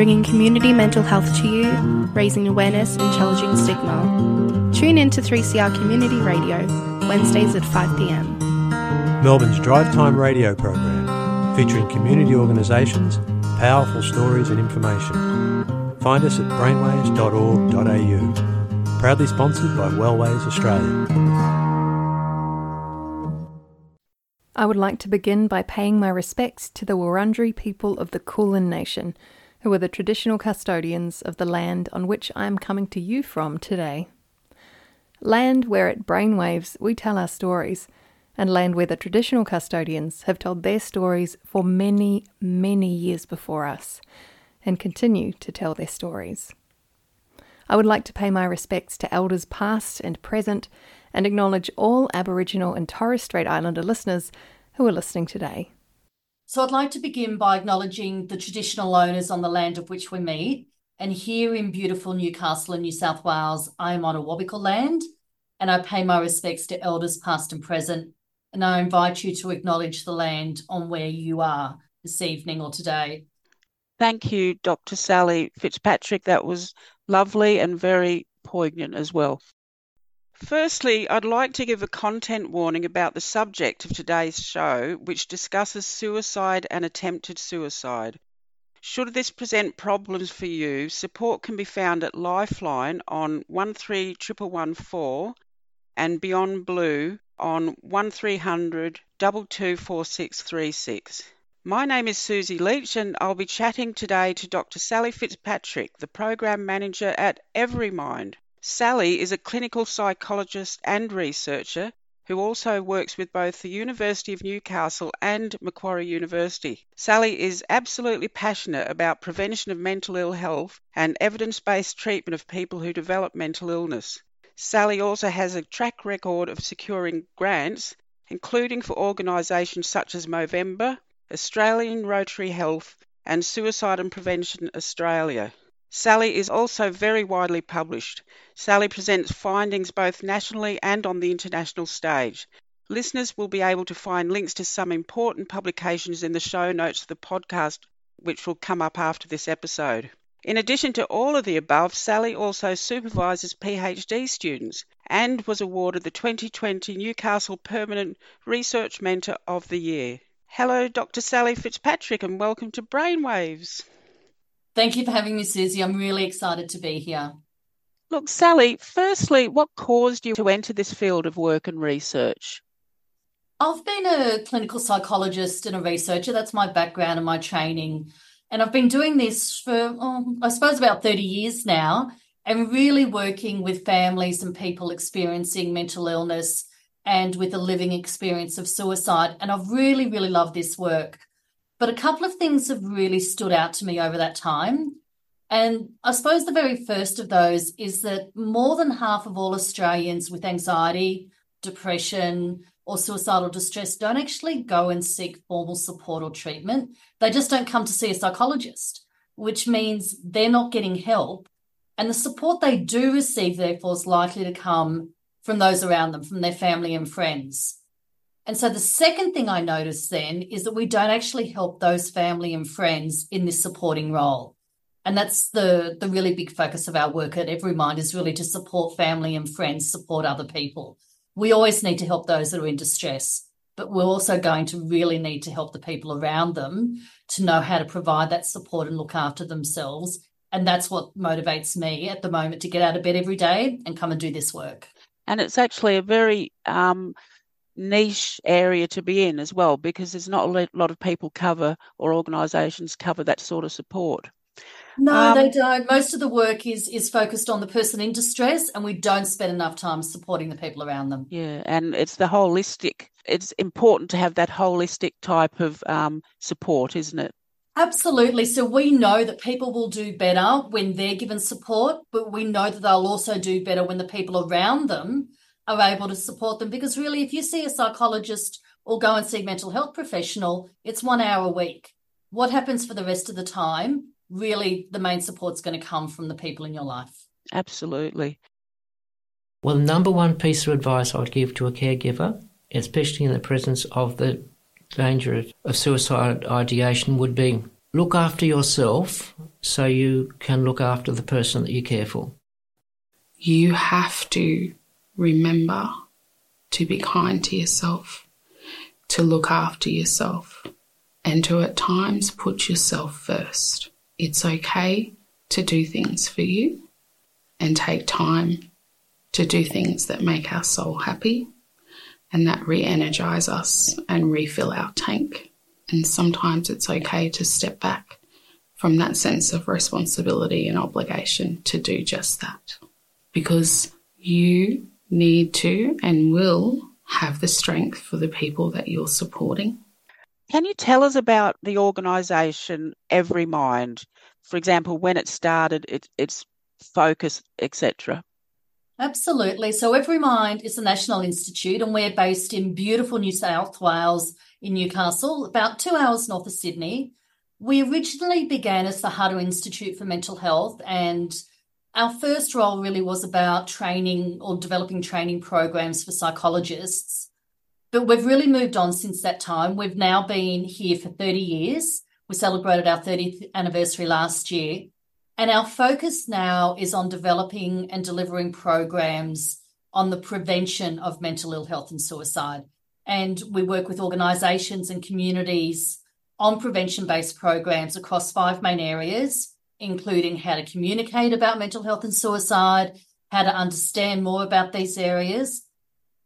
Bringing community mental health to you, raising awareness and challenging stigma. Tune in to 3CR Community Radio, Wednesdays at 5pm. Melbourne's Drive Time radio program, featuring community organisations, powerful stories and information. Find us at brainwaves.org.au. Proudly sponsored by Wellways Australia. I would like to begin by paying my respects to the Wurundjeri people of the Kulin Nation, who are the traditional custodians of the land on which I am coming to you from today. Land where at Brainwaves we tell our stories, and land where the traditional custodians have told their stories for many, many years before us, and continue to tell their stories. I would like to pay my respects to elders past and present and acknowledge all Aboriginal and Torres Strait Islander listeners who are listening today. So I'd like to begin by acknowledging the traditional owners on the land of which we meet. And here in beautiful Newcastle in New South Wales, I am on a Awabakal land and I pay my respects to elders past and present. And I invite you to acknowledge the land on where you are this evening or today. Thank you, Dr. Sally Fitzpatrick. That was lovely and very poignant as well. Firstly, I'd like to give a content warning about the subject of today's show, which discusses suicide and attempted suicide. Should this present problems for you, support can be found at Lifeline on 131114 and Beyond Blue on 1300 224636. My name is Susie Leach and I'll be chatting today to Dr. Sally Fitzpatrick, the Program Manager at Everymind. Sally is a clinical psychologist and researcher who also works with both the University of Newcastle and Macquarie University. Sally is absolutely passionate about prevention of mental ill health and evidence based treatment of people who develop mental illness. Sally also has a track record of securing grants, including for organisations such as Movember, Australian Rotary Health, and Suicide and Prevention Australia. Sally is also very widely published. Sally presents findings both nationally and on the international stage. Listeners will be able to find links to some important publications in the show notes of the podcast, which will come up after this episode. In addition to all of the above, Sally also supervises PhD students and was awarded the 2020 Newcastle Permanent Research Mentor of the Year. Hello, Dr. Sally Fitzpatrick, and welcome to Brainwaves. Thank you for having me, Susie. I'm really excited to be here. Look, Sally, firstly, what caused you to enter this field of work and research? I've been a clinical psychologist and a researcher. That's my background and my training. And I've been doing this for, oh, I suppose, about 30 years now, and really working with families and people experiencing mental illness and with a living experience of suicide. And I've really, really loved this work. But a couple of things have really stood out to me over that time. And I suppose the very first of those is that more than half of all Australians with anxiety, depression, or suicidal distress don't actually go and seek formal support or treatment. They just don't come to see a psychologist, which means they're not getting help. And the support they do receive, therefore, is likely to come from those around them, from their family and friends. And so the second thing I noticed then is that we don't actually help those family and friends in this supporting role. And that's the, the really big focus of our work at Everymind is really to support family and friends, support other people. We always need to help those that are in distress, but we're also going to really need to help the people around them to know how to provide that support and look after themselves. And that's what motivates me at the moment to get out of bed every day and come and do this work. And it's actually a very um, niche area to be in as well because there's not a lot of people cover or organisations cover that sort of support. No, um, they don't. Most of the work is is focused on the person in distress, and we don't spend enough time supporting the people around them. Yeah, and it's the holistic. It's important to have that holistic type of um, support, isn't it? Absolutely. So we know that people will do better when they're given support, but we know that they'll also do better when the people around them are able to support them. Because really, if you see a psychologist or go and see a mental health professional, it's one hour a week. What happens for the rest of the time? Really, the main support's going to come from the people in your life. Absolutely. Well, the number one piece of advice I would give to a caregiver, especially in the presence of the danger of suicide ideation, would be look after yourself so you can look after the person that you care for. You have to remember to be kind to yourself, to look after yourself, and to at times put yourself first. It's okay to do things for you and take time to do things that make our soul happy and that re energize us and refill our tank. And sometimes it's okay to step back from that sense of responsibility and obligation to do just that. Because you need to and will have the strength for the people that you're supporting. Can you tell us about the organisation Everymind? For example, when it started, it, its focus, etc. Absolutely. So Everymind is a national institute, and we're based in beautiful New South Wales in Newcastle, about two hours north of Sydney. We originally began as the Hunter Institute for Mental Health, and our first role really was about training or developing training programs for psychologists. But we've really moved on since that time. We've now been here for 30 years. We celebrated our 30th anniversary last year. And our focus now is on developing and delivering programs on the prevention of mental ill health and suicide. And we work with organisations and communities on prevention based programs across five main areas, including how to communicate about mental health and suicide, how to understand more about these areas.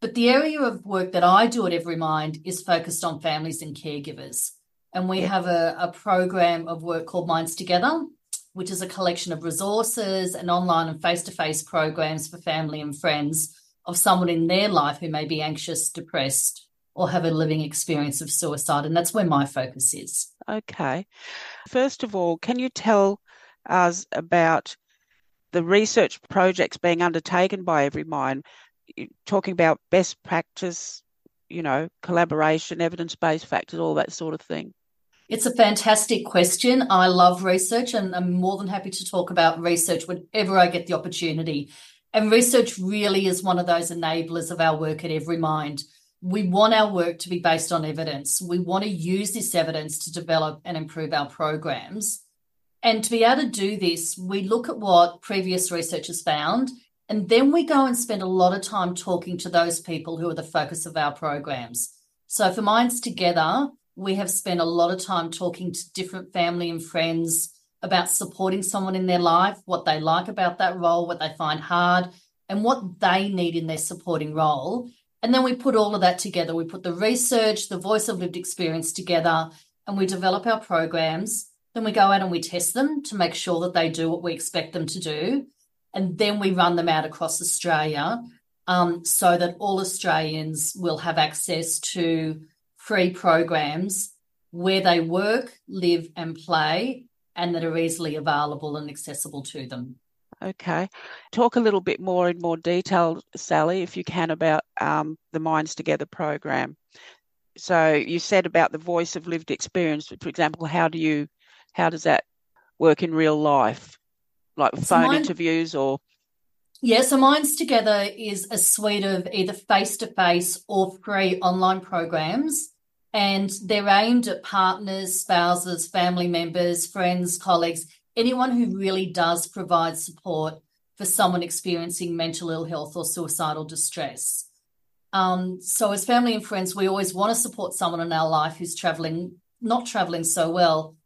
But the area of work that I do at Everymind is focused on families and caregivers. And we have a, a program of work called Minds Together, which is a collection of resources and online and face to face programs for family and friends of someone in their life who may be anxious, depressed, or have a living experience of suicide. And that's where my focus is. Okay. First of all, can you tell us about the research projects being undertaken by Everymind? Talking about best practice, you know, collaboration, evidence based factors, all that sort of thing. It's a fantastic question. I love research and I'm more than happy to talk about research whenever I get the opportunity. And research really is one of those enablers of our work at Everymind. We want our work to be based on evidence. We want to use this evidence to develop and improve our programs. And to be able to do this, we look at what previous research has found, and then we go and spend a lot of time talking to those people who are the focus of our programs. So for Minds Together, we have spent a lot of time talking to different family and friends about supporting someone in their life, what they like about that role, what they find hard, and what they need in their supporting role. And then we put all of that together. We put the research, the voice of lived experience together, and we develop our programs. Then we go out and we test them to make sure that they do what we expect them to do. And then we run them out across Australia um, so that all Australians will have access to free programs where they work, live, and play, and that are easily available and accessible to them. Okay. Talk a little bit more in more detail, Sally, if you can, about um, the Minds Together program. So you said about the voice of lived experience. For example, how do you, how does that work in real life, like so phone interviews or? Yeah, so Minds Together is a suite of either face to face or free online programs and they're aimed at partners, spouses, family members, friends, colleagues, anyone who really does provide support for someone experiencing mental ill health or suicidal distress. Um, so, as family and friends, we always want to support someone in our life who's traveling, not traveling so well.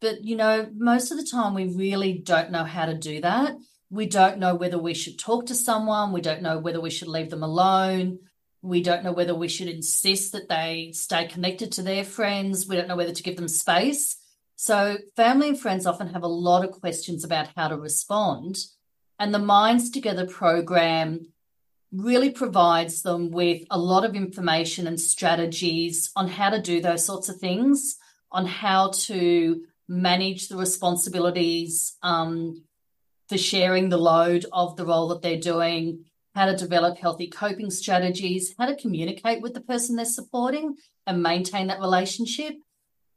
But, you know, most of the time we really don't know how to do that. We don't know whether we should talk to someone. We don't know whether we should leave them alone. We don't know whether we should insist that they stay connected to their friends. We don't know whether to give them space. So, family and friends often have a lot of questions about how to respond. And the Minds Together program really provides them with a lot of information and strategies on how to do those sorts of things, on how to manage the responsibilities um, for sharing the load of the role that they're doing, how to develop healthy coping strategies, how to communicate with the person they're supporting and maintain that relationship,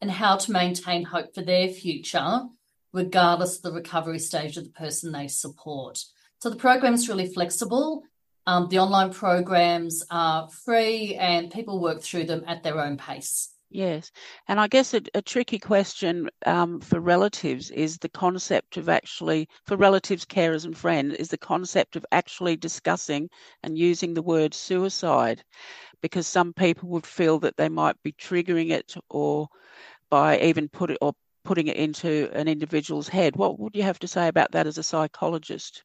and how to maintain hope for their future, regardless of the recovery stage of the person they support. So the program is really flexible. Um, the online programs are free and people work through them at their own pace. Yes. And I guess a, a tricky question um, for relatives is the concept of actually, for relatives, carers, and friends, is the concept of actually discussing and using the word suicide because some people would feel that they might be triggering it or by even put it or putting it into an individual's head. What would you have to say about that as a psychologist?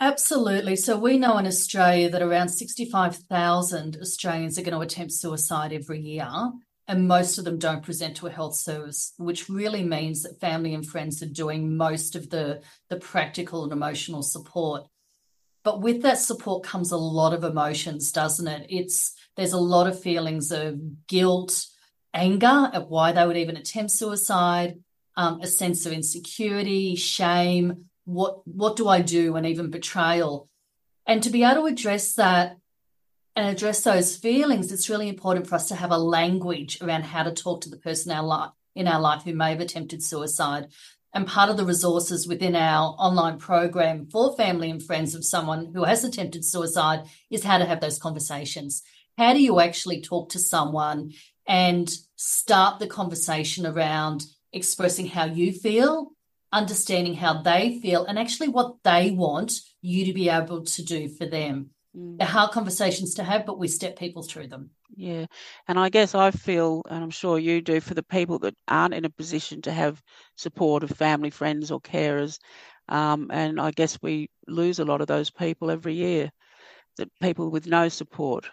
Absolutely. So we know in Australia that around 65,000 Australians are going to attempt suicide every year and most of them don't present to a health service, which really means that family and friends are doing most of the, the practical and emotional support. But with that support comes a lot of emotions, doesn't it? It's there's a lot of feelings of guilt, anger at why they would even attempt suicide, um, a sense of insecurity, shame. What what do I do, and even betrayal. And to be able to address that and address those feelings, it's really important for us to have a language around how to talk to the person in our life, in our life who may have attempted suicide. And part of the resources within our online program for family and friends of someone who has attempted suicide is how to have those conversations. How do you actually talk to someone and start the conversation around expressing how you feel, understanding how they feel, and actually what they want you to be able to do for them? Mm. They're hard conversations to have, but we step people through them. Yeah. And I guess I feel, and I'm sure you do, for the people that aren't in a position to have support of family, friends, or carers. Um, and I guess we lose a lot of those people every year, that people with no support.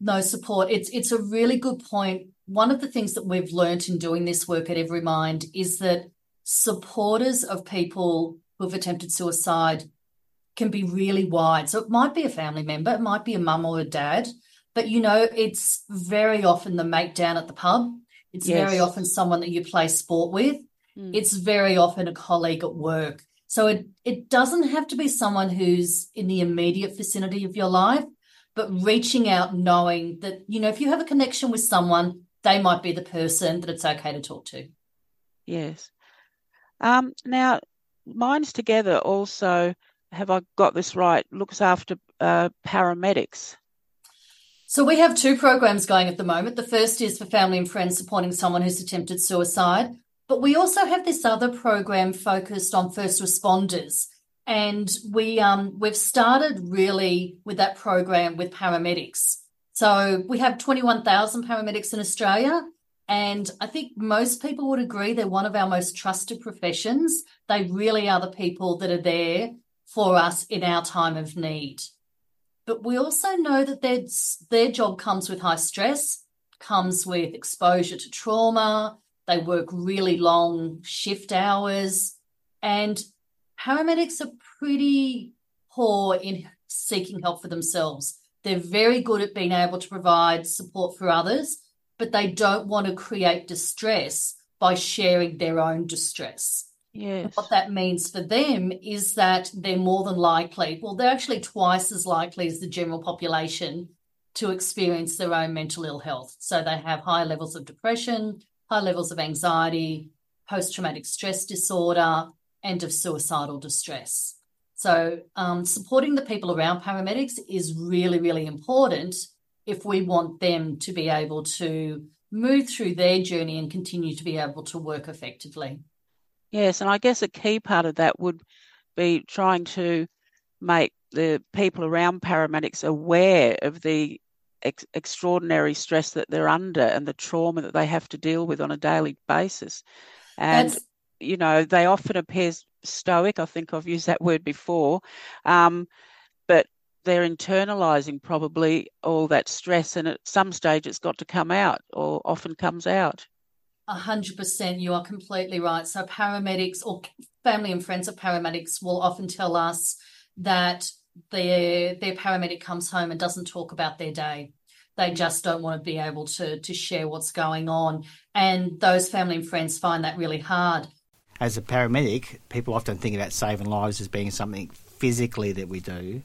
No support. It's it's a really good point. One of the things that we've learnt in doing this work at Everymind is that supporters of people who have attempted suicide can be really wide. So it might be a family member, it might be a mum or a dad, but you know, it's very often the mate down at the pub. It's yes. very often someone that you play sport with. Mm. It's very often a colleague at work. So it it doesn't have to be someone who's in the immediate vicinity of your life, but reaching out knowing that, you know, if you have a connection with someone, they might be the person that it's okay to talk to. Yes. Um, now, Minds Together also have I got this right, looks after uh, paramedics. So we have two programs going at the moment. The first is for family and friends supporting someone who's attempted suicide, but we also have this other program focused on first responders. And we um, we've started really with that program with paramedics. So we have 21,000 paramedics in Australia. And I think most people would agree they're one of our most trusted professions. They really are the people that are there for us in our time of need. But we also know that their, their job comes with high stress, comes with exposure to trauma. They work really long shift hours. And paramedics are pretty poor in seeking help for themselves. They're very good at being able to provide support for others, but they don't want to create distress by sharing their own distress. Yes. What that means for them is that they're more than likely, well, they're actually twice as likely as the general population to experience their own mental ill health. So they have high levels of depression, high levels of anxiety, post traumatic stress disorder, and of suicidal distress. So, um, supporting the people around paramedics is really, really important if we want them to be able to move through their journey and continue to be able to work effectively. Yes, and I guess a key part of that would be trying to make the people around paramedics aware of the ex- extraordinary stress that they're under and the trauma that they have to deal with on a daily basis. And, That's... you know, they often appear stoic. I think I've used that word before. Um, but they're internalizing probably all that stress, and at some stage it's got to come out or often comes out. 100% you are completely right. So, paramedics or family and friends of paramedics will often tell us that their, their paramedic comes home and doesn't talk about their day. They just don't want to be able to, to share what's going on. And those family and friends find that really hard. As a paramedic, people often think about saving lives as being something physically that we do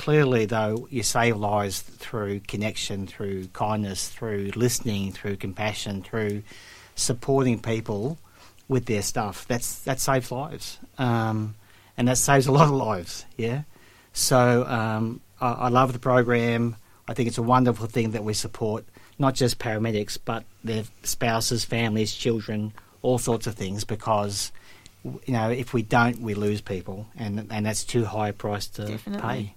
Clearly, though, you save lives through connection, through kindness, through listening, through compassion, through supporting people with their stuff. That's that saves lives, um, and that saves a lot of lives. Yeah. So um, I, I love the program. I think it's a wonderful thing that we support not just paramedics, but their spouses, families, children, all sorts of things because you know if we don't we lose people and and that's too high a price to Definitely. pay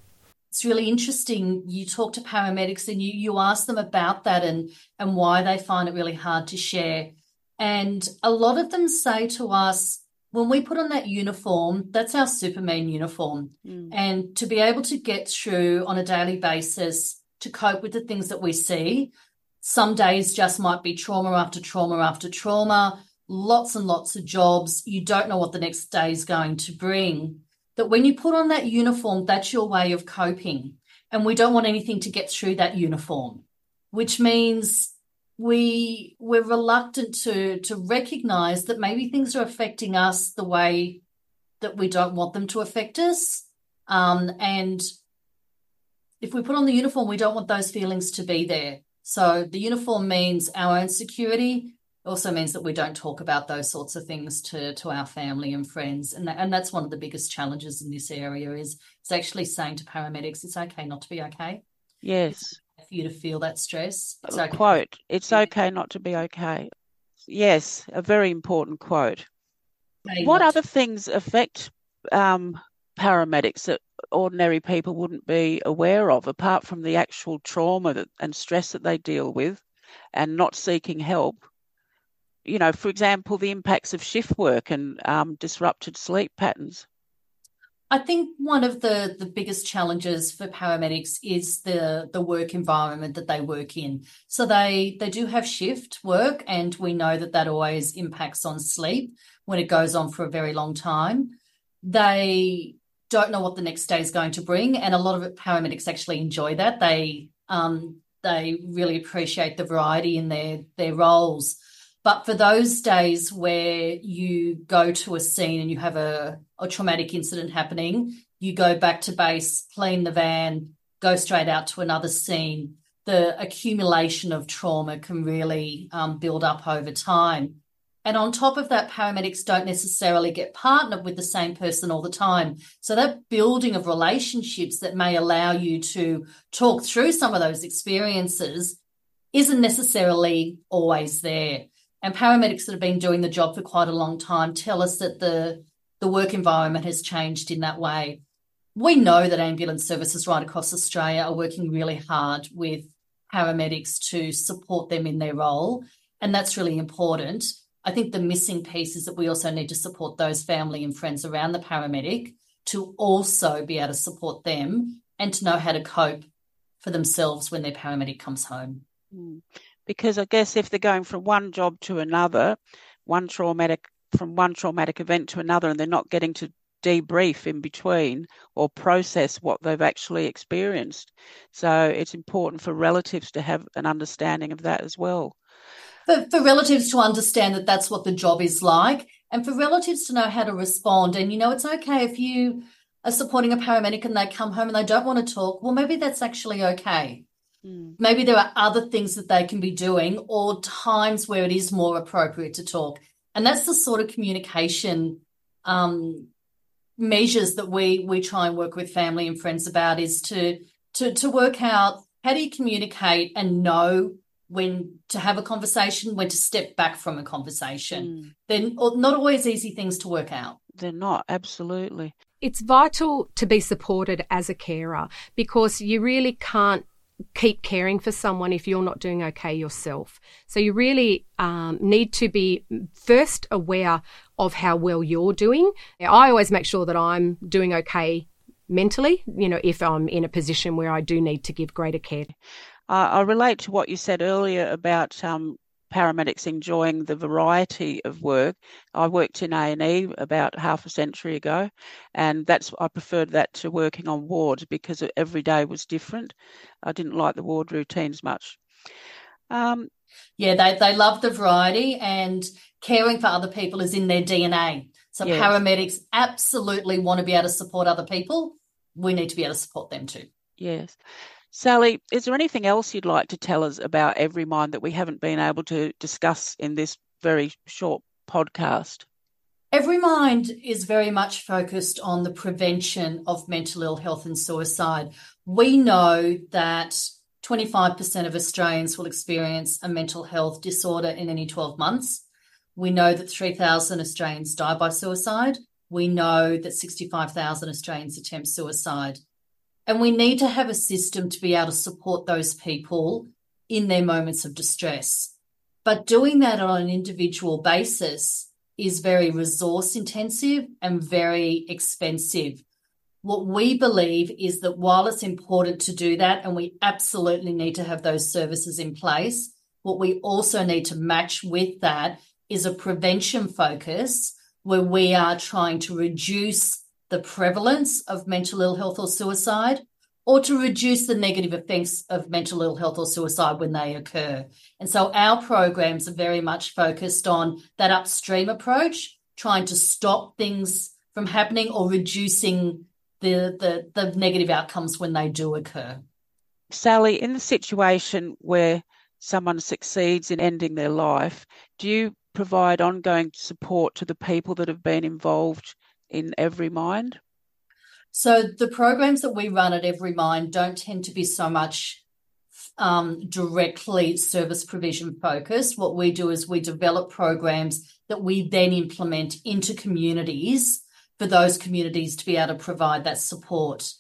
it's really interesting you talk to paramedics and you you ask them about that and and why they find it really hard to share and a lot of them say to us when we put on that uniform that's our superman uniform mm. and to be able to get through on a daily basis to cope with the things that we see some days just might be trauma after trauma after trauma lots and lots of jobs. You don't know what the next day is going to bring. That when you put on that uniform, that's your way of coping. And we don't want anything to get through that uniform, which means we we're reluctant to to recognize that maybe things are affecting us the way that we don't want them to affect us. Um, and if we put on the uniform, we don't want those feelings to be there. So the uniform means our own security, also means that we don't talk about those sorts of things to to our family and friends. And that, and that's one of the biggest challenges in this area is it's actually saying to paramedics it's okay not to be okay. Yes. For you to feel that stress. It's okay. quote it's okay not to be okay. Yes a very important quote. Okay, what other things affect um, paramedics that ordinary people wouldn't be aware of apart from the actual trauma that, and stress that they deal with and not seeking help you know, for example, the impacts of shift work and um, disrupted sleep patterns? I think one of the, the biggest challenges for paramedics is the, the work environment that they work in. So they, they do have shift work, and we know that that always impacts on sleep when it goes on for a very long time. They don't know what the next day is going to bring, and a lot of paramedics actually enjoy that. They um, they really appreciate the variety in their their roles. But for those days where you go to a scene and you have a, a traumatic incident happening, you go back to base, clean the van, go straight out to another scene. The accumulation of trauma can really um, build up over time. And on top of that, paramedics don't necessarily get partnered with the same person all the time. So that building of relationships that may allow you to talk through some of those experiences isn't necessarily always there. And paramedics that have been doing the job for quite a long time tell us that the, the work environment has changed in that way. We know that ambulance services right across Australia are working really hard with paramedics to support them in their role. And that's really important. I think the missing piece is that we also need to support those family and friends around the paramedic to also be able to support them and to know how to cope for themselves when their paramedic comes home. Mm because I guess if they're going from one job to another, one traumatic from one traumatic event to another, and they're not getting to debrief in between or process what they've actually experienced. So it's important for relatives to have an understanding of that as well. For, for relatives to understand that that's what the job is like, and for relatives to know how to respond. And you know, it's okay if you are supporting a paramedic and they come home and they don't want to talk. Well, maybe that's actually okay. Mm. Maybe there are other things that they can be doing or times where it is more appropriate to talk. And that's the sort of communication um, measures that we we try and work with family and friends about is to to to work out how do you communicate and know when to have a conversation, when to step back from a conversation. Mm. They're not always easy things to work out. They're not, absolutely. It's vital to be supported as a carer because you really can't keep caring for someone if you're not doing okay yourself. So you really um, need to be first aware of how well you're doing. I always make sure that I'm doing okay mentally, you know, if I'm in a position where I do need to give greater care. Uh, I relate to what you said earlier about um, paramedics enjoying the variety of work. I worked in A&E about half a century ago, and that's I preferred that to working on wards because every day was different. I didn't like the ward routines much. Um, yeah, they they love the variety, and caring for other people is in their DNA. So yes. paramedics absolutely want to be able to support other people we need to be able to support them too. Yes. Sally, is there anything else you'd like to tell us about Everymind that we haven't been able to discuss in this very short podcast? Everymind is very much focused on the prevention of mental ill health and suicide. We know that 25% of Australians will experience a mental health disorder in any 12 months. We know that 3,000 Australians die by suicide. We know that 65,000 Australians attempt suicide. And we need to have a system to be able to support those people in their moments of distress. But doing that on an individual basis is very resource intensive and very expensive. What we believe is that while it's important to do that, and we absolutely need to have those services in place, what we also need to match with that is a prevention focus where we are trying to reduce the prevalence of mental ill health or suicide or to reduce the negative effects of mental ill health or suicide when they occur. And so our programs are very much focused on that upstream approach, trying to stop things from happening or reducing the, the, the negative outcomes when they do occur. Sally, in the situation where someone succeeds in ending their life, do you provide ongoing support to the people that have been involved in Everymind? So the programs that we run at Everymind don't tend to be so much um, directly service provision focused. What we do is we develop programs that we then implement into communities for those communities to be able to provide that support.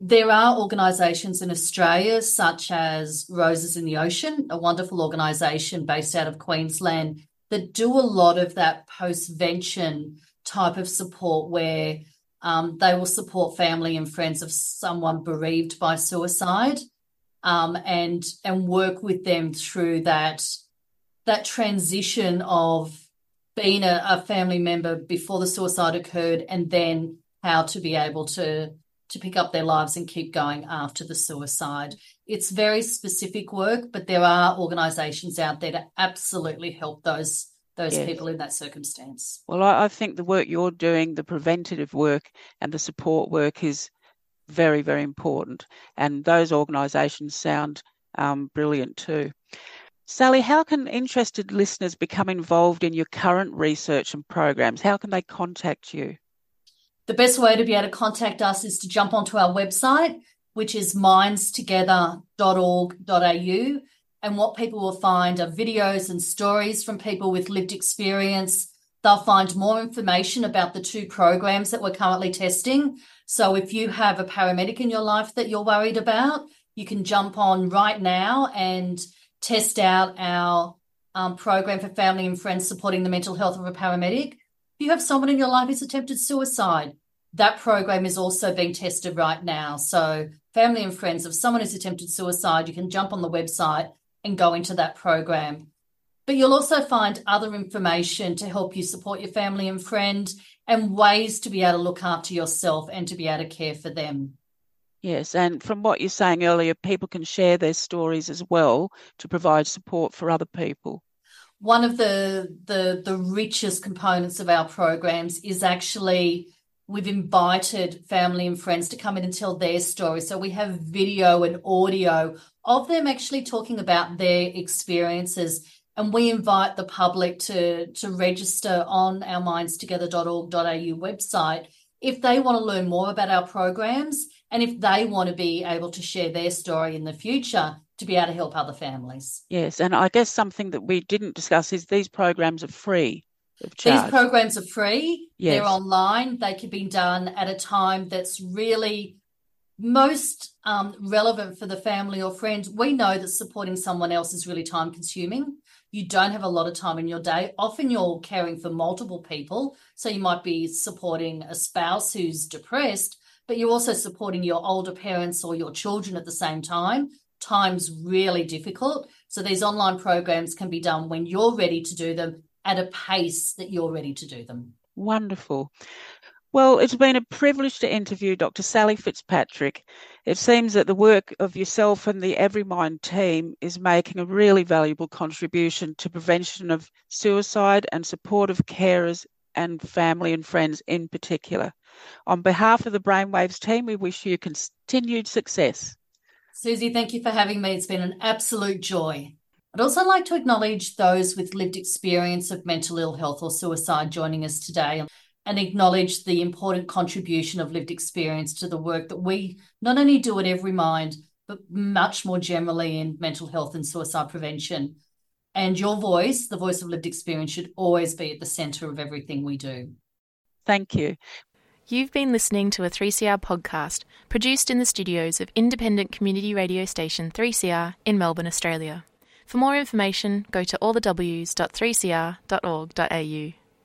There are organisations in Australia, such as Roses in the Ocean, a wonderful organisation based out of Queensland, that do a lot of that postvention type of support where um, they will support family and friends of someone bereaved by suicide um, and and work with them through that that transition of being a, a family member before the suicide occurred and then how to be able to to pick up their lives and keep going after the suicide. It's very specific work, but there are organisations out there to absolutely help those those yes. people in that circumstance. Well, I, I, think the work you're doing, the preventative work and the support work, is very, very important. And those organisations sound um, brilliant too. Sally, how can interested listeners become involved in your current research and programs? How can they contact you? The best way to be able to contact us is to jump onto our website, which is mindstogether.org.au. And what people will find are videos and stories from people with lived experience. They'll find more information about the two programs that we're currently testing. So if you have a paramedic in your life that you're worried about, you can jump on right now and test out our um, program for family and friends supporting the mental health of a paramedic. If you have someone in your life who's attempted suicide, that program is also being tested right now. So, family and friends of someone who's attempted suicide, you can jump on the website and go into that program. But you'll also find other information to help you support your family and friend and ways to be able to look after yourself and to be able to care for them. Yes, and from what you're saying earlier, people can share their stories as well to provide support for other people. One of the the the richest components of our programs is actually we've invited family and friends to come in and tell their story. So we have video and audio of them actually talking about their experiences. And we invite the public to, to register on our mindstogether.org.au website if they want to learn more about our programs and if they want to be able to share their story in the future to be able to help other families. Yes, and I guess something that we didn't discuss is these programs are free. These programs are free. Yes. They're online. They can be done at a time that's really most um, relevant for the family or friends, We know that supporting someone else is really time consuming. You don't have a lot of time in your day. Often you're caring for multiple people. So you might be supporting a spouse who's depressed, but you're also supporting your older parents or your children at the same time. Time's really difficult. So these online programs can be done when you're ready to do them at a pace that you're ready to do them. Wonderful. Well, it's been a privilege to interview Dr. Sally Fitzpatrick. It seems that the work of yourself and the Everymind team is making a really valuable contribution to prevention of suicide and support of carers and family and friends in particular. On behalf of the Brainwaves team, we wish you continued success. Susie, thank you for having me. It's been an absolute joy. I'd also like to acknowledge those with lived experience of mental ill health or suicide joining us today and acknowledge the important contribution of lived experience to the work that we not only do at Everymind, but much more generally in mental health and suicide prevention. And your voice, the voice of lived experience, should always be at the centre of everything we do. Thank you. You've been listening to a 3CR podcast produced in the studios of independent community radio station 3CR in Melbourne, Australia. For more information, go to allthews.3cr.org.au.